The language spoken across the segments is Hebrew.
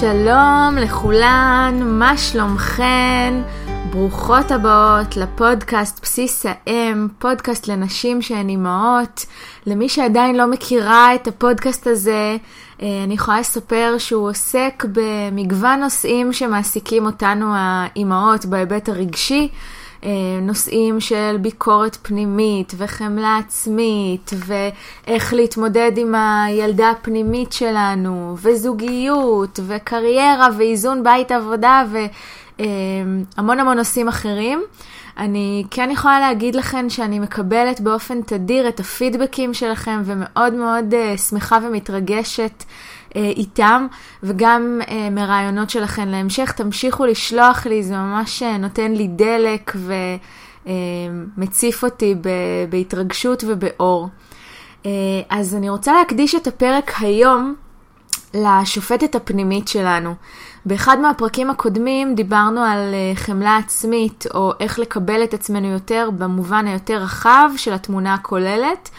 שלום לכולן, מה שלומכן? ברוכות הבאות לפודקאסט בסיס האם, פודקאסט לנשים שהן אימהות. למי שעדיין לא מכירה את הפודקאסט הזה, אה, אני יכולה לספר שהוא עוסק במגוון נושאים שמעסיקים אותנו האימהות בהיבט הרגשי. אה, נושאים של ביקורת פנימית וחמלה עצמית ואיך להתמודד עם הילדה הפנימית שלנו וזוגיות וקריירה ואיזון בית עבודה והמון המון נושאים אחרים. אני כן יכולה להגיד לכם שאני מקבלת באופן תדיר את הפידבקים שלכם ומאוד מאוד uh, שמחה ומתרגשת איתם, וגם uh, מרעיונות שלכם להמשך. תמשיכו לשלוח לי, זה ממש uh, נותן לי דלק ומציף uh, אותי ב- בהתרגשות ובאור. Uh, אז אני רוצה להקדיש את הפרק היום לשופטת הפנימית שלנו. באחד מהפרקים הקודמים דיברנו על אה, חמלה עצמית, או איך לקבל את עצמנו יותר במובן היותר רחב של התמונה הכוללת.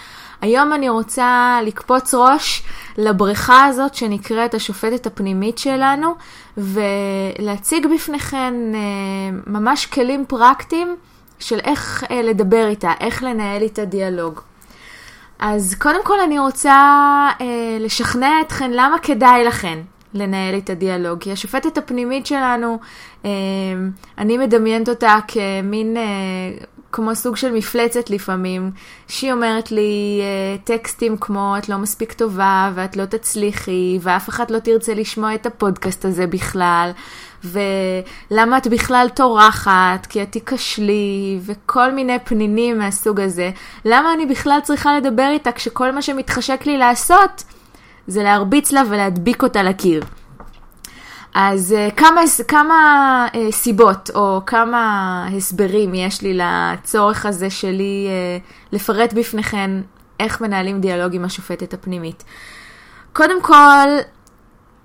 היום אני רוצה לקפוץ ראש לבריכה הזאת שנקראת השופטת הפנימית שלנו, ולהציג בפניכן אה, ממש כלים פרקטיים של איך אה, לדבר איתה, איך לנהל איתה דיאלוג. אז קודם כל אני רוצה אה, לשכנע אתכן למה כדאי לכן לנהל את הדיאלוג. כי השופטת הפנימית שלנו, אה, אני מדמיינת אותה כמין, אה, כמו סוג של מפלצת לפעמים, שהיא אומרת לי אה, טקסטים כמו את לא מספיק טובה ואת לא תצליחי ואף אחד לא תרצה לשמוע את הפודקאסט הזה בכלל. ולמה את בכלל טורחת, כי את תיכשלי, וכל מיני פנינים מהסוג הזה. למה אני בכלל צריכה לדבר איתה כשכל מה שמתחשק לי לעשות זה להרביץ לה ולהדביק אותה לקיר. אז uh, כמה, כמה uh, סיבות או כמה הסברים יש לי לצורך הזה שלי uh, לפרט בפניכן איך מנהלים דיאלוג עם השופטת הפנימית. קודם כל,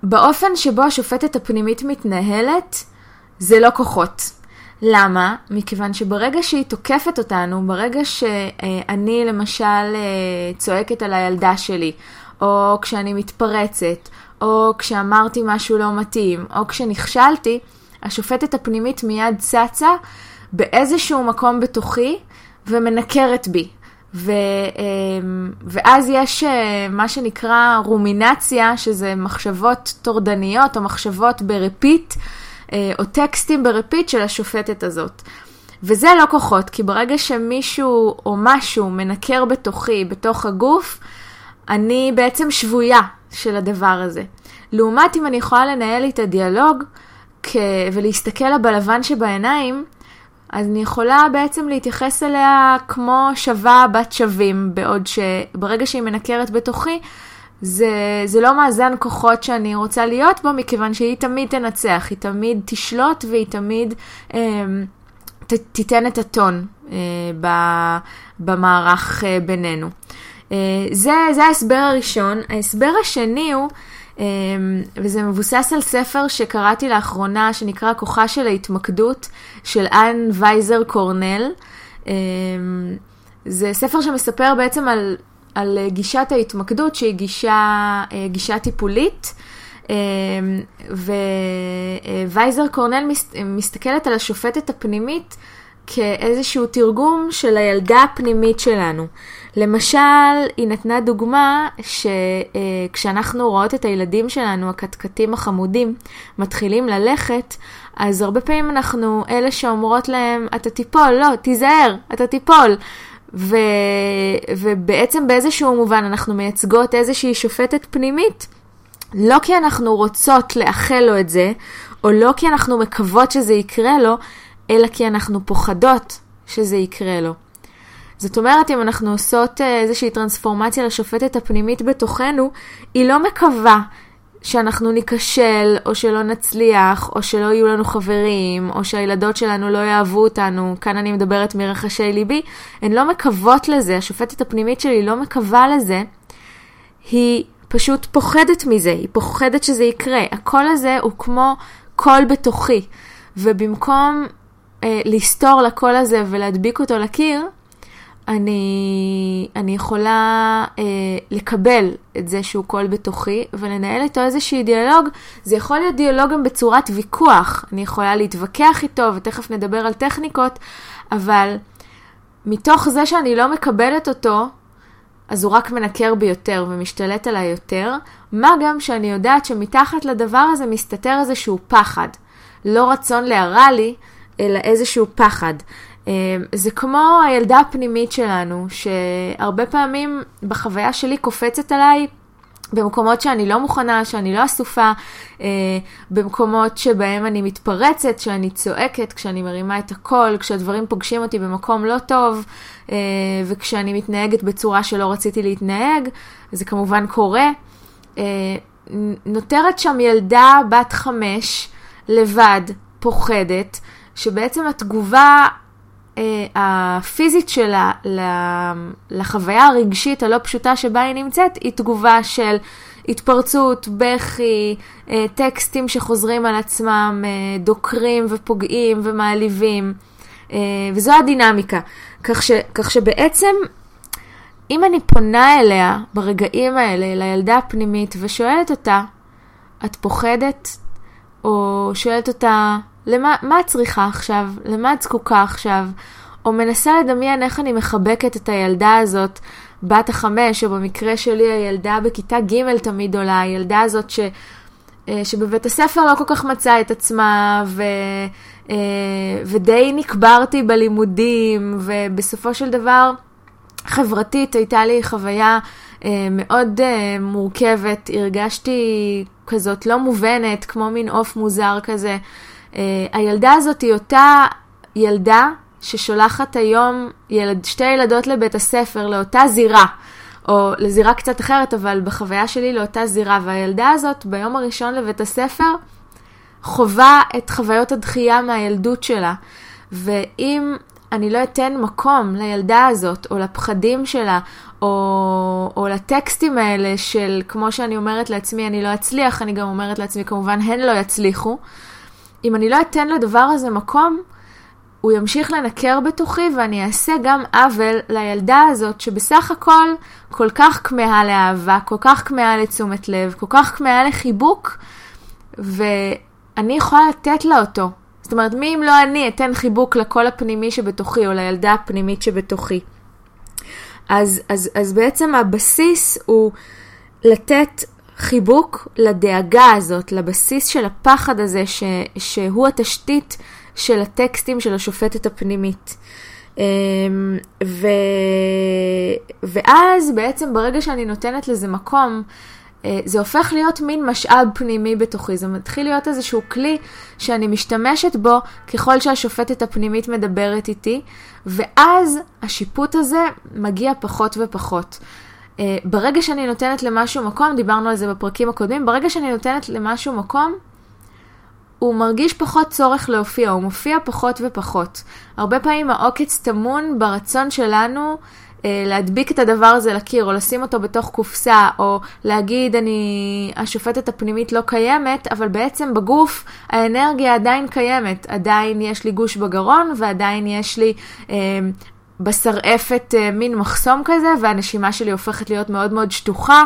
באופן שבו השופטת הפנימית מתנהלת, זה לא כוחות. למה? מכיוון שברגע שהיא תוקפת אותנו, ברגע שאני למשל צועקת על הילדה שלי, או כשאני מתפרצת, או כשאמרתי משהו לא מתאים, או כשנכשלתי, השופטת הפנימית מיד צצה באיזשהו מקום בתוכי ומנקרת בי. ו, אמ, ואז יש אה, מה שנקרא רומינציה, שזה מחשבות טורדניות או מחשבות ברפיט, אה, או טקסטים ברפיט של השופטת הזאת. וזה לא כוחות, כי ברגע שמישהו או משהו מנקר בתוכי, בתוך הגוף, אני בעצם שבויה של הדבר הזה. לעומת אם אני יכולה לנהל את הדיאלוג כ... ולהסתכל לה בלבן שבעיניים, אז אני יכולה בעצם להתייחס אליה כמו שווה בת שווים, בעוד שברגע שהיא מנקרת בתוכי, זה, זה לא מאזן כוחות שאני רוצה להיות בו, מכיוון שהיא תמיד תנצח, היא תמיד תשלוט והיא תמיד אה, ת, תיתן את הטון אה, ב, במערך אה, בינינו. אה, זה, זה ההסבר הראשון. ההסבר השני הוא, אה, וזה מבוסס על ספר שקראתי לאחרונה, שנקרא כוחה של ההתמקדות, של אן וייזר קורנל. אה, זה ספר שמספר בעצם על, על גישת ההתמקדות, שהיא גישה, גישה טיפולית. ווייזר קורנל מסתכלת על השופטת הפנימית כאיזשהו תרגום של הילדה הפנימית שלנו. למשל, היא נתנה דוגמה שכשאנחנו רואות את הילדים שלנו, הקטקטים החמודים, מתחילים ללכת, אז הרבה פעמים אנחנו אלה שאומרות להם, אתה תיפול, לא, תיזהר, אתה תיפול. ו... ובעצם באיזשהו מובן אנחנו מייצגות איזושהי שופטת פנימית, לא כי אנחנו רוצות לאחל לו את זה, או לא כי אנחנו מקוות שזה יקרה לו, אלא כי אנחנו פוחדות שזה יקרה לו. זאת אומרת, אם אנחנו עושות אה, איזושהי טרנספורמציה לשופטת הפנימית בתוכנו, היא לא מקווה שאנחנו ניכשל, או שלא נצליח, או שלא יהיו לנו חברים, או שהילדות שלנו לא יאהבו אותנו, כאן אני מדברת מרחשי ליבי, הן לא מקוות לזה, השופטת הפנימית שלי לא מקווה לזה, היא פשוט פוחדת מזה, היא פוחדת שזה יקרה. הקול הזה הוא כמו קול בתוכי, ובמקום אה, לסתור לקול הזה ולהדביק אותו לקיר, אני, אני יכולה אה, לקבל את זה שהוא קול בתוכי ולנהל איתו איזשהי דיאלוג. זה יכול להיות דיאלוג גם בצורת ויכוח. אני יכולה להתווכח איתו, ותכף נדבר על טכניקות, אבל מתוך זה שאני לא מקבלת אותו, אז הוא רק מנקר בי יותר ומשתלט עליי יותר, מה גם שאני יודעת שמתחת לדבר הזה מסתתר איזשהו פחד. לא רצון להרע לי, אלא איזשהו פחד. אה, זה כמו הילדה הפנימית שלנו, שהרבה פעמים בחוויה שלי קופצת עליי במקומות שאני לא מוכנה, שאני לא אסופה, אה, במקומות שבהם אני מתפרצת, שאני צועקת, כשאני מרימה את הקול, כשהדברים פוגשים אותי במקום לא טוב, אה, וכשאני מתנהגת בצורה שלא רציתי להתנהג, זה כמובן קורה. אה, נותרת שם ילדה בת חמש, לבד, פוחדת, שבעצם התגובה הפיזית שלה לחוויה הרגשית הלא פשוטה שבה היא נמצאת, היא תגובה של התפרצות, בכי, אה, טקסטים שחוזרים על עצמם, אה, דוקרים ופוגעים ומעליבים, וזו הדינמיקה. כך, ש, כך שבעצם, אם אני פונה אליה ברגעים האלה, לילדה הפנימית, ושואלת אותה, את פוחדת? או שואלת אותה, למה מה את צריכה עכשיו? למה את זקוקה עכשיו? או מנסה לדמיין איך אני מחבקת את הילדה הזאת, בת החמש, או במקרה שלי הילדה בכיתה ג' תמיד עולה, הילדה הזאת ש, אה, שבבית הספר לא כל כך מצאה את עצמה, ו, אה, ודי נקברתי בלימודים, ובסופו של דבר, חברתית הייתה לי חוויה אה, מאוד מורכבת, הרגשתי כזאת לא מובנת, כמו מין עוף מוזר כזה. Uh, הילדה הזאת היא אותה ילדה ששולחת היום ילד, שתי ילדות לבית הספר, לאותה זירה, או לזירה קצת אחרת, אבל בחוויה שלי לאותה זירה. והילדה הזאת, ביום הראשון לבית הספר, חווה את חוויות הדחייה מהילדות שלה. ואם אני לא אתן מקום לילדה הזאת, או לפחדים שלה, או, או לטקסטים האלה של, כמו שאני אומרת לעצמי, אני לא אצליח, אני גם אומרת לעצמי, כמובן, הן לא יצליחו. אם אני לא אתן לדבר הזה מקום, הוא ימשיך לנקר בתוכי ואני אעשה גם עוול לילדה הזאת שבסך הכל כל כך כמהה לאהבה, כל כך כמהה לתשומת לב, כל כך כמהה לחיבוק, ואני יכולה לתת לה אותו. זאת אומרת, מי אם לא אני אתן חיבוק לקול הפנימי שבתוכי או לילדה הפנימית שבתוכי. אז, אז, אז בעצם הבסיס הוא לתת חיבוק לדאגה הזאת, לבסיס של הפחד הזה, ש, שהוא התשתית של הטקסטים של השופטת הפנימית. אמ, ו... ואז בעצם ברגע שאני נותנת לזה מקום, אה, זה הופך להיות מין משאב פנימי בתוכי, זה מתחיל להיות איזשהו כלי שאני משתמשת בו ככל שהשופטת הפנימית מדברת איתי, ואז השיפוט הזה מגיע פחות ופחות. אה, ברגע שאני נותנת למשהו מקום, דיברנו על זה בפרקים הקודמים, ברגע שאני נותנת למשהו מקום, הוא מרגיש פחות צורך להופיע, הוא מופיע פחות ופחות. הרבה פעמים העוקץ טמון ברצון שלנו אה, להדביק את הדבר הזה לקיר, או לשים אותו בתוך קופסה, או להגיד, אני, השופטת הפנימית לא קיימת, אבל בעצם בגוף האנרגיה עדיין קיימת. עדיין יש לי גוש בגרון, ועדיין יש לי אה, בשרעפת אה, מין מחסום כזה, והנשימה שלי הופכת להיות מאוד מאוד שטוחה.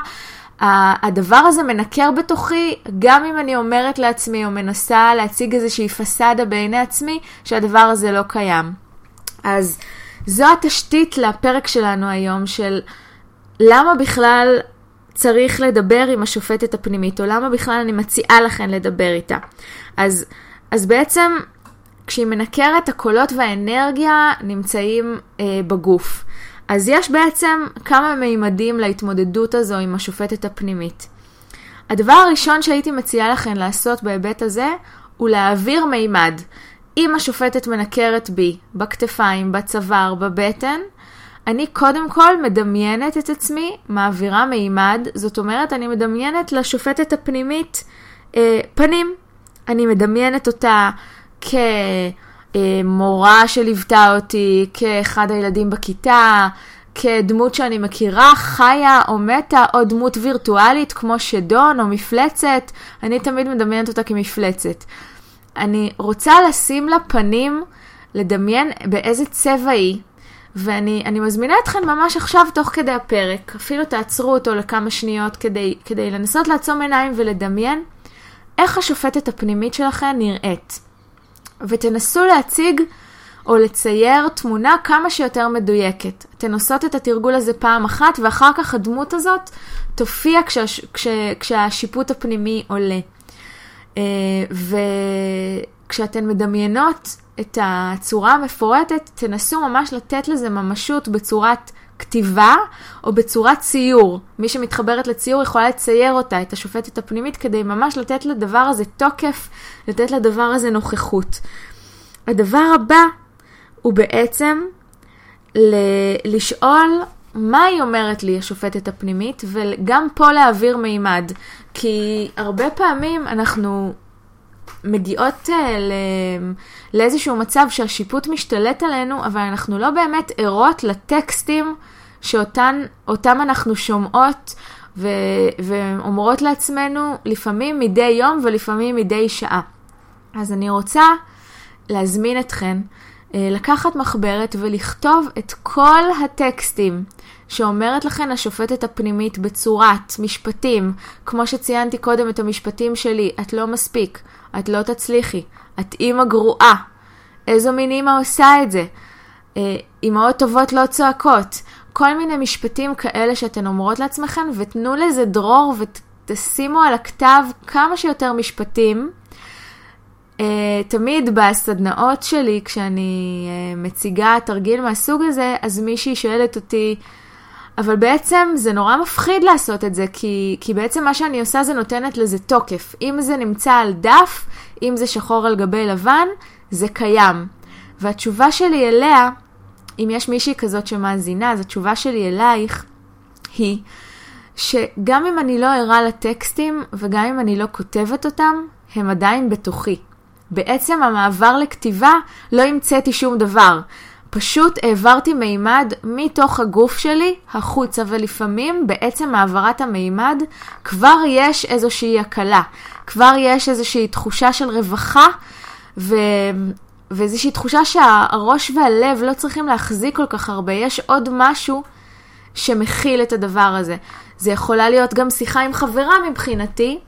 הדבר הזה מנקר בתוכי, גם אם אני אומרת לעצמי או מנסה להציג איזושהי פסאדה בעיני עצמי, שהדבר הזה לא קיים. אז זו התשתית לפרק שלנו היום של למה בכלל צריך לדבר עם השופטת הפנימית, או למה בכלל אני מציעה לכן לדבר איתה. אז, אז בעצם כשהיא מנקרת, הקולות והאנרגיה נמצאים אה, בגוף. אז יש בעצם כמה מימדים להתמודדות הזו עם השופטת הפנימית. הדבר הראשון שהייתי מציעה לכן לעשות בהיבט הזה, הוא להעביר מימד. אם השופטת מנקרת בי, בכתפיים, בצוואר, בבטן, אני קודם כל מדמיינת את עצמי, מעבירה מימד, זאת אומרת, אני מדמיינת לשופטת הפנימית אה, פנים. אני מדמיינת אותה כמורה שליוותה אותי, כאחד הילדים בכיתה, כדמות שאני מכירה, חיה או מתה, או דמות וירטואלית כמו שדון או מפלצת, אני תמיד מדמיינת אותה כמפלצת. אני רוצה לשים לה פנים, לדמיין באיזה צבע היא, ואני מזמינה אתכם ממש עכשיו, תוך כדי הפרק, אפילו תעצרו אותו לכמה שניות כדי, כדי לנסות לעצום עיניים ולדמיין איך השופטת הפנימית שלכם נראית. ותנסו להציג או לצייר תמונה כמה שיותר מדויקת. אתן עושות את התרגול הזה פעם אחת, ואחר כך הדמות הזאת תופיע כשה, כש, כשהשיפוט הפנימי עולה. אה, וכשאתן מדמיינות את הצורה המפורטת, תנסו ממש לתת לזה ממשות בצורת כתיבה או בצורת ציור. מי שמתחברת לציור יכולה לצייר אותה, את השופטת הפנימית, כדי ממש לתת לדבר הזה תוקף, לתת לדבר הזה נוכחות. הדבר הבא הוא בעצם ל- לשאול מה היא אומרת לי, השופטת הפנימית, וגם פה להעביר מימד. כי הרבה פעמים אנחנו מגיעות ל- לאיזשהו מצב שהשיפוט משתלט עלינו, אבל אנחנו לא באמת ערות לטקסטים שאותם אנחנו שומעות ו- ואומרות לעצמנו לפעמים מדי יום ולפעמים מדי שעה. אז אני רוצה להזמין אתכן אה, לקחת מחברת ולכתוב את כל הטקסטים שאומרת לכן השופטת הפנימית בצורת משפטים, כמו שציינתי קודם את המשפטים שלי, את לא מספיק, את לא תצליחי, את אימא גרועה, איזו מין אימא עושה את זה, אה, אימהות טובות לא צועקות, כל מיני משפטים כאלה שאתן אומרות לעצמכן, ותנו לזה דרור ותשימו על הכתב כמה שיותר משפטים. Uh, תמיד בסדנאות שלי, כשאני uh, מציגה תרגיל מהסוג הזה, אז מישהי שואלת אותי, אבל בעצם זה נורא מפחיד לעשות את זה, כי, כי בעצם מה שאני עושה זה נותנת לזה תוקף. אם זה נמצא על דף, אם זה שחור על גבי לבן, זה קיים. והתשובה שלי אליה, אם יש מישהי כזאת שמאזינה, אז התשובה שלי אלייך היא שגם אם אני לא ערה לטקסטים וגם אם אני לא כותבת אותם, הם עדיין בתוכי. בעצם המעבר לכתיבה לא המצאתי שום דבר. פשוט העברתי מימד מתוך הגוף שלי החוצה, ולפעמים בעצם העברת המימד כבר יש איזושהי הקלה, כבר יש איזושהי תחושה של רווחה, ו... ואיזושהי תחושה שהראש והלב לא צריכים להחזיק כל כך הרבה, יש עוד משהו שמכיל את הדבר הזה. זה יכולה להיות גם שיחה עם חברה מבחינתי,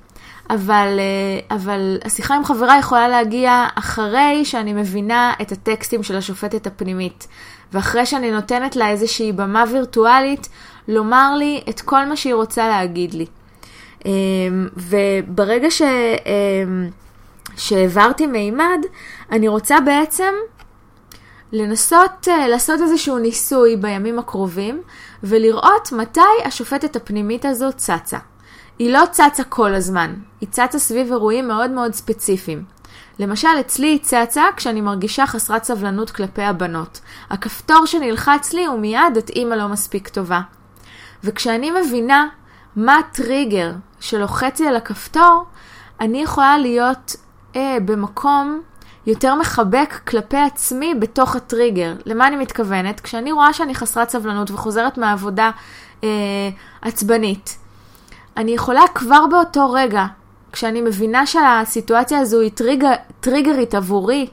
אבל, אה, אבל השיחה עם חברה יכולה להגיע אחרי שאני מבינה את הטקסטים של השופטת הפנימית, ואחרי שאני נותנת לה איזושהי במה וירטואלית לומר לי את כל מה שהיא רוצה להגיד לי. אמ, וברגע ש... אמ, שהעברתי מימד, אני רוצה בעצם לנסות אה, לעשות איזשהו ניסוי בימים הקרובים ולראות מתי השופטת הפנימית הזו צצה. היא לא צצה כל הזמן, היא צצה סביב אירועים מאוד מאוד ספציפיים. למשל, אצלי היא צצה כשאני מרגישה חסרת סבלנות כלפי הבנות. הכפתור שנלחץ לי הוא מיד את אימא לא מספיק טובה. וכשאני מבינה מה הטריגר שלוחץ לי על הכפתור, אני יכולה להיות אה, במקום יותר מחבק כלפי עצמי בתוך הטריגר. למה אני מתכוונת? כשאני רואה שאני חסרת סבלנות וחוזרת מהעבודה אה, עצבנית, אני יכולה כבר באותו רגע, כשאני מבינה שהסיטואציה הזו היא טריגר, טריגרית עבורי,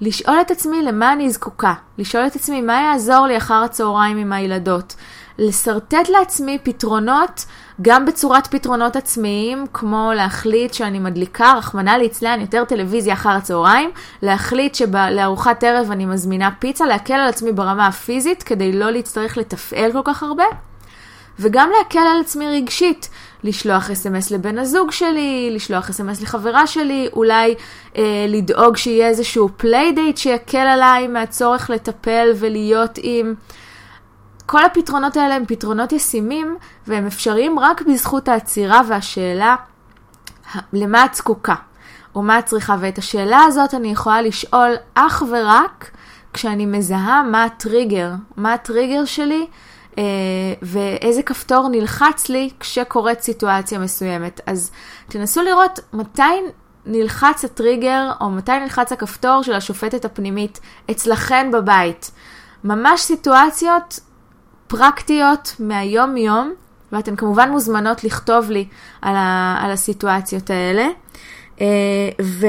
לשאול את עצמי למה אני זקוקה, לשאול את עצמי מה יעזור לי אחר הצהריים עם הילדות, לשרטט לעצמי פתרונות גם בצורת פתרונות עצמאיים, כמו להחליט שאני מדליקה, רחמנא ליצלן, יותר טלוויזיה אחר הצהריים, להחליט שלארוחת ערב אני מזמינה פיצה, להקל על עצמי ברמה הפיזית כדי לא להצטרך לתפעל כל כך הרבה, וגם להקל על עצמי רגשית, לשלוח SMS לבן הזוג שלי, לשלוח SMS לחברה שלי, אולי אה, לדאוג שיהיה איזשהו playdate שיקל עליי מהצורך לטפל ולהיות עם... כל הפתרונות האלה הם פתרונות ישימים והם אפשריים רק בזכות העצירה והשאלה למה את זקוקה? או מה את צריכה. ואת השאלה הזאת אני יכולה לשאול אך ורק כשאני מזהה מה הטריגר, מה הטריגר שלי ואיזה כפתור נלחץ לי כשקורית סיטואציה מסוימת. אז תנסו לראות מתי נלחץ הטריגר או מתי נלחץ הכפתור של השופטת הפנימית אצלכן בבית. ממש סיטואציות פרקטיות מהיום-יום, ואתן כמובן מוזמנות לכתוב לי על, ה, על הסיטואציות האלה. אה, ו,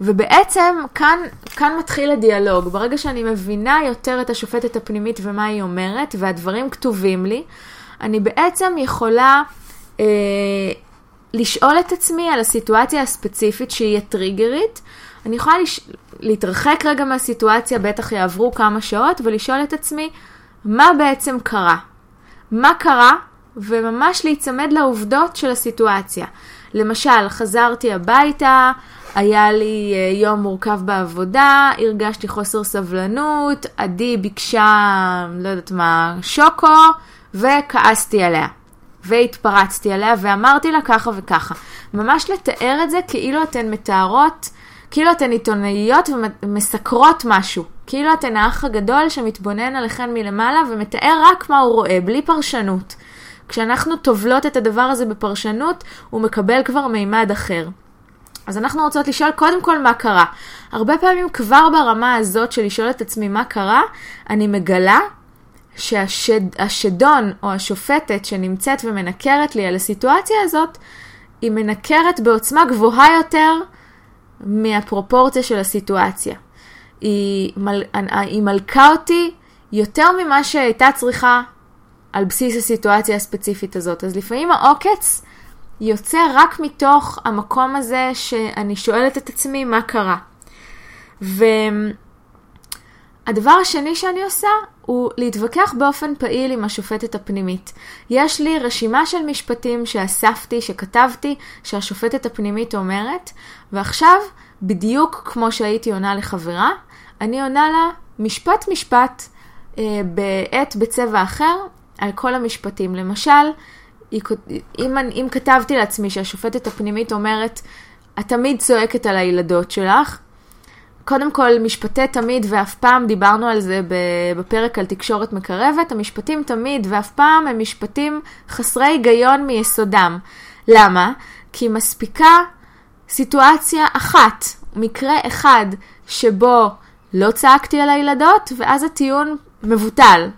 ובעצם כאן, כאן מתחיל הדיאלוג. ברגע שאני מבינה יותר את השופטת הפנימית ומה היא אומרת, והדברים כתובים לי, אני בעצם יכולה אה, לשאול את עצמי על הסיטואציה הספציפית שהיא הטריגרית. אני יכולה לש... להתרחק רגע מהסיטואציה, בטח יעברו כמה שעות, ולשאול את עצמי, מה בעצם קרה? מה קרה? וממש להיצמד לעובדות של הסיטואציה. למשל, חזרתי הביתה, היה לי אה, יום מורכב בעבודה, הרגשתי חוסר סבלנות, עדי ביקשה, לא יודעת מה, שוקו, וכעסתי עליה. והתפרצתי עליה ואמרתי לה ככה וככה. ממש לתאר את זה כאילו אתן מתארות, כאילו אתן עיתונאיות ומסקרות משהו. כאילו אתן האח הגדול שמתבונן עליכן מלמעלה ומתאר רק מה הוא רואה, בלי פרשנות. כשאנחנו טובלות את הדבר הזה בפרשנות, הוא מקבל כבר מימד אחר. אז אנחנו רוצות לשאול קודם כל מה קרה. הרבה פעמים כבר ברמה הזאת של לשאול את עצמי מה קרה, אני מגלה שהשדון או השופטת שנמצאת ומנקרת לי על הסיטואציה הזאת, היא מנקרת בעוצמה גבוהה יותר מהפרופורציה של הסיטואציה. היא, מל, היא מלכה אותי יותר ממה שהייתה צריכה על בסיס הסיטואציה הספציפית הזאת. אז לפעמים העוקץ יוצא רק מתוך המקום הזה שאני שואלת את עצמי מה קרה. והדבר השני שאני עושה הוא להתווכח באופן פעיל עם השופטת הפנימית. יש לי רשימה של משפטים שאספתי, שכתבתי, שהשופטת הפנימית אומרת, ועכשיו, בדיוק כמו שהייתי עונה לחברה, אני עונה לה משפט משפט אה, בעט בצבע אחר על כל המשפטים. למשל, אם, אם כתבתי לעצמי שהשופטת הפנימית אומרת, את תמיד צועקת על הילדות שלך, קודם כל, משפטי תמיד ואף פעם, דיברנו על זה בפרק על תקשורת מקרבת, המשפטים תמיד ואף פעם הם משפטים חסרי היגיון מיסודם. למה? כי מספיקה סיטואציה אחת, מקרה אחד, שבו לא צעקתי על הילדות, ואז הטיעון מבוטל.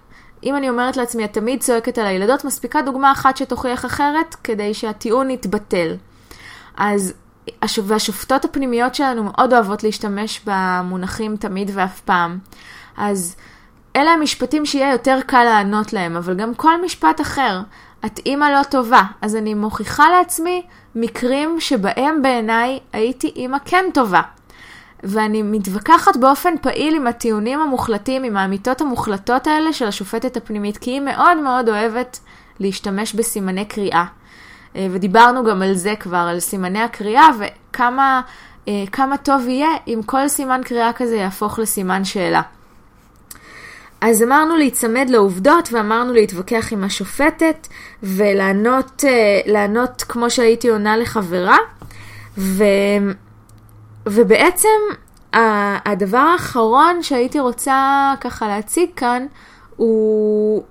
אם אני אומרת לעצמי, את תמיד צועקת על הילדות, מספיקה דוגמה אחת שתוכיח אחרת, כדי שהטיעון יתבטל. אז, והשופטות הפנימיות שלנו מאוד אוהבות להשתמש במונחים תמיד ואף פעם. אז אלה המשפטים שיהיה יותר קל לענות להם, אבל גם כל משפט אחר, את אימא לא טובה, אז אני מוכיחה לעצמי מקרים שבהם בעיניי הייתי אימא כן טובה. ואני מתווכחת באופן פעיל עם הטיעונים המוחלטים, עם האמיתות המוחלטות האלה של השופטת הפנימית, כי היא מאוד מאוד אוהבת להשתמש בסימני קריאה. אה, ודיברנו גם על זה כבר, על סימני הקריאה, וכמה אה, כמה טוב יהיה אם כל סימן קריאה כזה יהפוך לסימן שאלה. אז אמרנו להיצמד לעובדות ואמרנו להתווכח עם השופטת ולענות אה, כמו שהייתי עונה לחברה. ו... ובעצם הדבר האחרון שהייתי רוצה ככה להציג כאן הוא,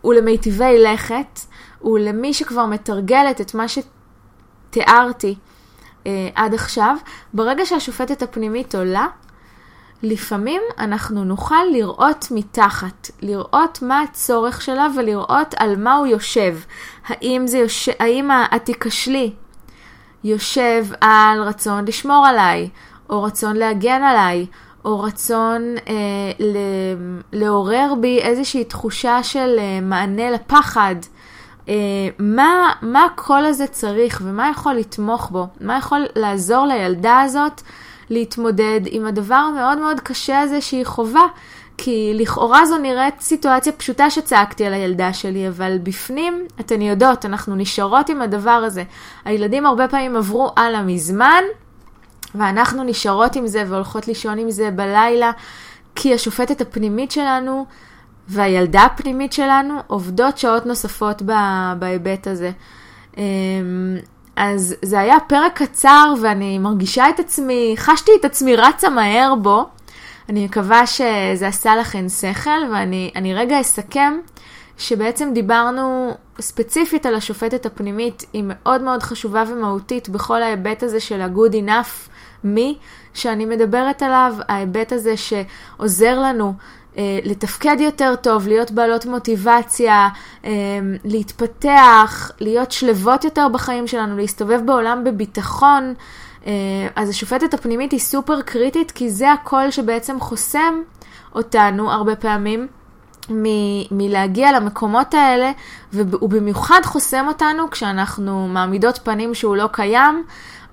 הוא למיטיבי לכת, הוא למי שכבר מתרגלת את מה שתיארתי אה, עד עכשיו. ברגע שהשופטת הפנימית עולה, לפעמים אנחנו נוכל לראות מתחת, לראות מה הצורך שלה ולראות על מה הוא יושב. האם, זה יושב, האם התיכשלי יושב על רצון לשמור עליי, או רצון להגן עליי, או רצון אה, ל- לעורר בי איזושהי תחושה של אה, מענה לפחד. אה, מה, מה הקול הזה צריך ומה יכול לתמוך בו? מה יכול לעזור לילדה הזאת להתמודד עם הדבר המאוד מאוד קשה הזה שהיא חווה? כי לכאורה זו נראית סיטואציה פשוטה שצעקתי על הילדה שלי, אבל בפנים, אתן יודעות, אנחנו נשארות עם הדבר הזה. הילדים הרבה פעמים עברו הלאה מזמן, ואנחנו נשארות עם זה והולכות לישון עם זה בלילה, כי השופטת הפנימית שלנו והילדה הפנימית שלנו עובדות שעות נוספות בהיבט הזה. אמ, אז זה היה פרק קצר ואני מרגישה את עצמי, חשתי את עצמי רצה מהר בו. אני מקווה שזה עשה לכם שכל, ואני רגע אסכם שבעצם דיברנו ספציפית על השופטת הפנימית, היא מאוד מאוד חשובה ומהותית בכל ההיבט הזה של ה-good enough me שאני מדברת עליו, ההיבט הזה שעוזר לנו אה, לתפקד יותר טוב, להיות בעלות מוטיבציה, אה, להתפתח, להיות שלוות יותר בחיים שלנו, להסתובב בעולם בביטחון. אז השופטת הפנימית היא סופר קריטית, כי זה הקול שבעצם חוסם אותנו הרבה פעמים מ- מלהגיע למקומות האלה, והוא במיוחד חוסם אותנו כשאנחנו מעמידות פנים שהוא לא קיים,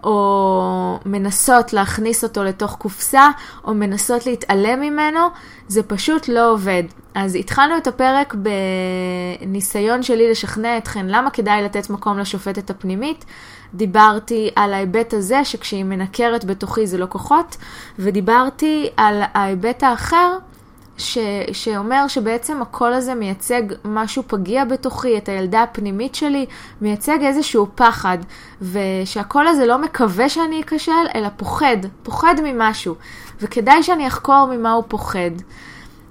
או מנסות להכניס אותו לתוך קופסה, או מנסות להתעלם ממנו, זה פשוט לא עובד. אז התחלנו את הפרק בניסיון שלי לשכנע אתכן למה כדאי לתת מקום לשופטת הפנימית. דיברתי על ההיבט הזה שכשהיא מנקרת בתוכי זה לא כוחות, ודיברתי על ההיבט האחר ש, שאומר שבעצם הקול הזה מייצג משהו פגיע בתוכי, את הילדה הפנימית שלי, מייצג איזשהו פחד, ושהקול הזה לא מקווה שאני אכשל, אלא פוחד, פוחד ממשהו, וכדאי שאני אחקור ממה הוא פוחד.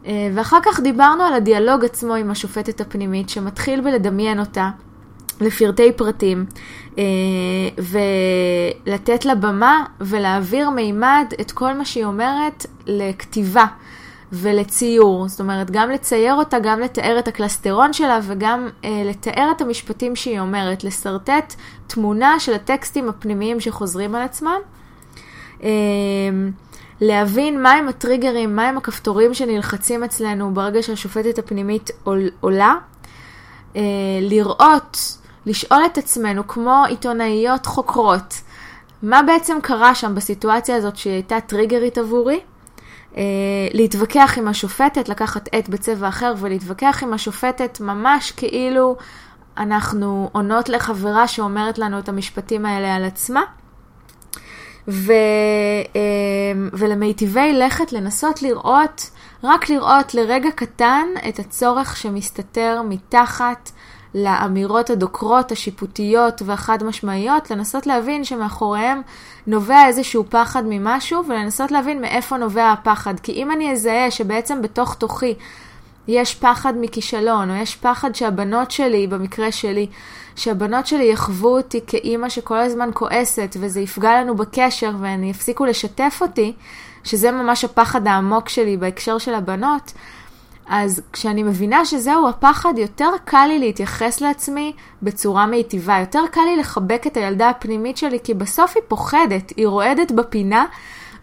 אה, ואחר כך דיברנו על הדיאלוג עצמו עם השופטת הפנימית, שמתחיל בלדמיין אותה לפרטי פרטים, אה, ולתת לה במה ולהעביר מימד את כל מה שהיא אומרת לכתיבה. ולציור, זאת אומרת, גם לצייר אותה, גם לתאר את הקלסטרון שלה וגם אה, לתאר את המשפטים שהיא אומרת, לשרטט תמונה של הטקסטים הפנימיים שחוזרים על עצמם, אה, להבין מהם הטריגרים, מהם הכפתורים שנלחצים אצלנו ברגע שהשופטת הפנימית עול, עולה, אה, לראות, לשאול את עצמנו כמו עיתונאיות חוקרות, מה בעצם קרה שם בסיטואציה הזאת שהיא הייתה טריגרית עבורי, להתווכח עם השופטת, לקחת עט בצבע אחר ולהתווכח עם השופטת ממש כאילו אנחנו עונות לחברה שאומרת לנו את המשפטים האלה על עצמה. ו, אה, ולמיטיבי לכת לנסות לראות, רק לראות לרגע קטן את הצורך שמסתתר מתחת לאמירות הדוקרות, השיפוטיות והחד משמעיות, לנסות להבין שמאחוריהם נובע איזשהו פחד ממשהו, ולנסות להבין מאיפה נובע הפחד. כי אם אני אזהה שבעצם בתוך תוכי יש פחד מכישלון, או יש פחד שהבנות שלי, במקרה שלי, שהבנות שלי יחוו אותי כאימא שכל הזמן כועסת, וזה יפגע לנו בקשר, והן יפסיקו לשתף אותי, שזה ממש הפחד העמוק שלי בהקשר של הבנות, אז כשאני מבינה שזהו הפחד, יותר קל לי להתייחס לעצמי בצורה מיטיבה, יותר קל לי לחבק את הילדה הפנימית שלי, כי בסוף היא פוחדת, היא רועדת בפינה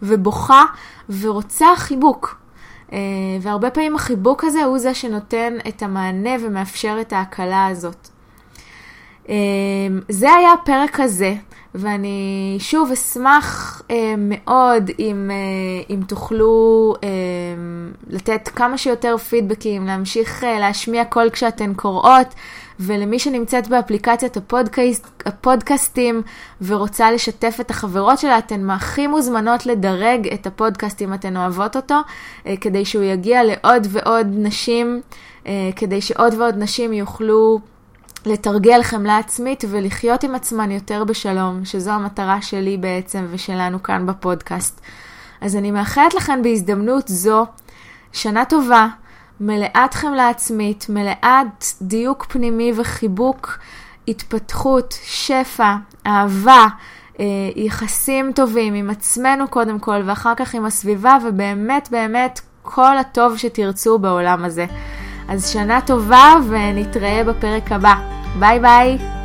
ובוכה ורוצה חיבוק. אה, והרבה פעמים החיבוק הזה הוא זה שנותן את המענה ומאפשר את ההקלה הזאת. אה, זה היה הפרק הזה. ואני שוב אשמח אה, מאוד אם, אה, אם תוכלו אה, לתת כמה שיותר פידבקים, להמשיך אה, להשמיע קול כשאתן קוראות, ולמי שנמצאת באפליקציית הפודקאסט, הפודקאסטים ורוצה לשתף את החברות שלה, אתן הכי מוזמנות לדרג את הפודקאסט אם אתן אוהבות אותו, אה, כדי שהוא יגיע לעוד ועוד נשים, אה, כדי שעוד ועוד נשים יוכלו... לתרגל חמלה עצמית ולחיות עם עצמן יותר בשלום, שזו המטרה שלי בעצם ושלנו כאן בפודקאסט. אז אני מאחלת לכם בהזדמנות זו שנה טובה, מלאת חמלה עצמית, מלאת דיוק פנימי וחיבוק, התפתחות, שפע, אהבה, אה, יחסים טובים עם עצמנו קודם כל ואחר כך עם הסביבה ובאמת באמת כל הטוב שתרצו בעולם הזה. אז שנה טובה ונתראה בפרק הבא. ביי ביי.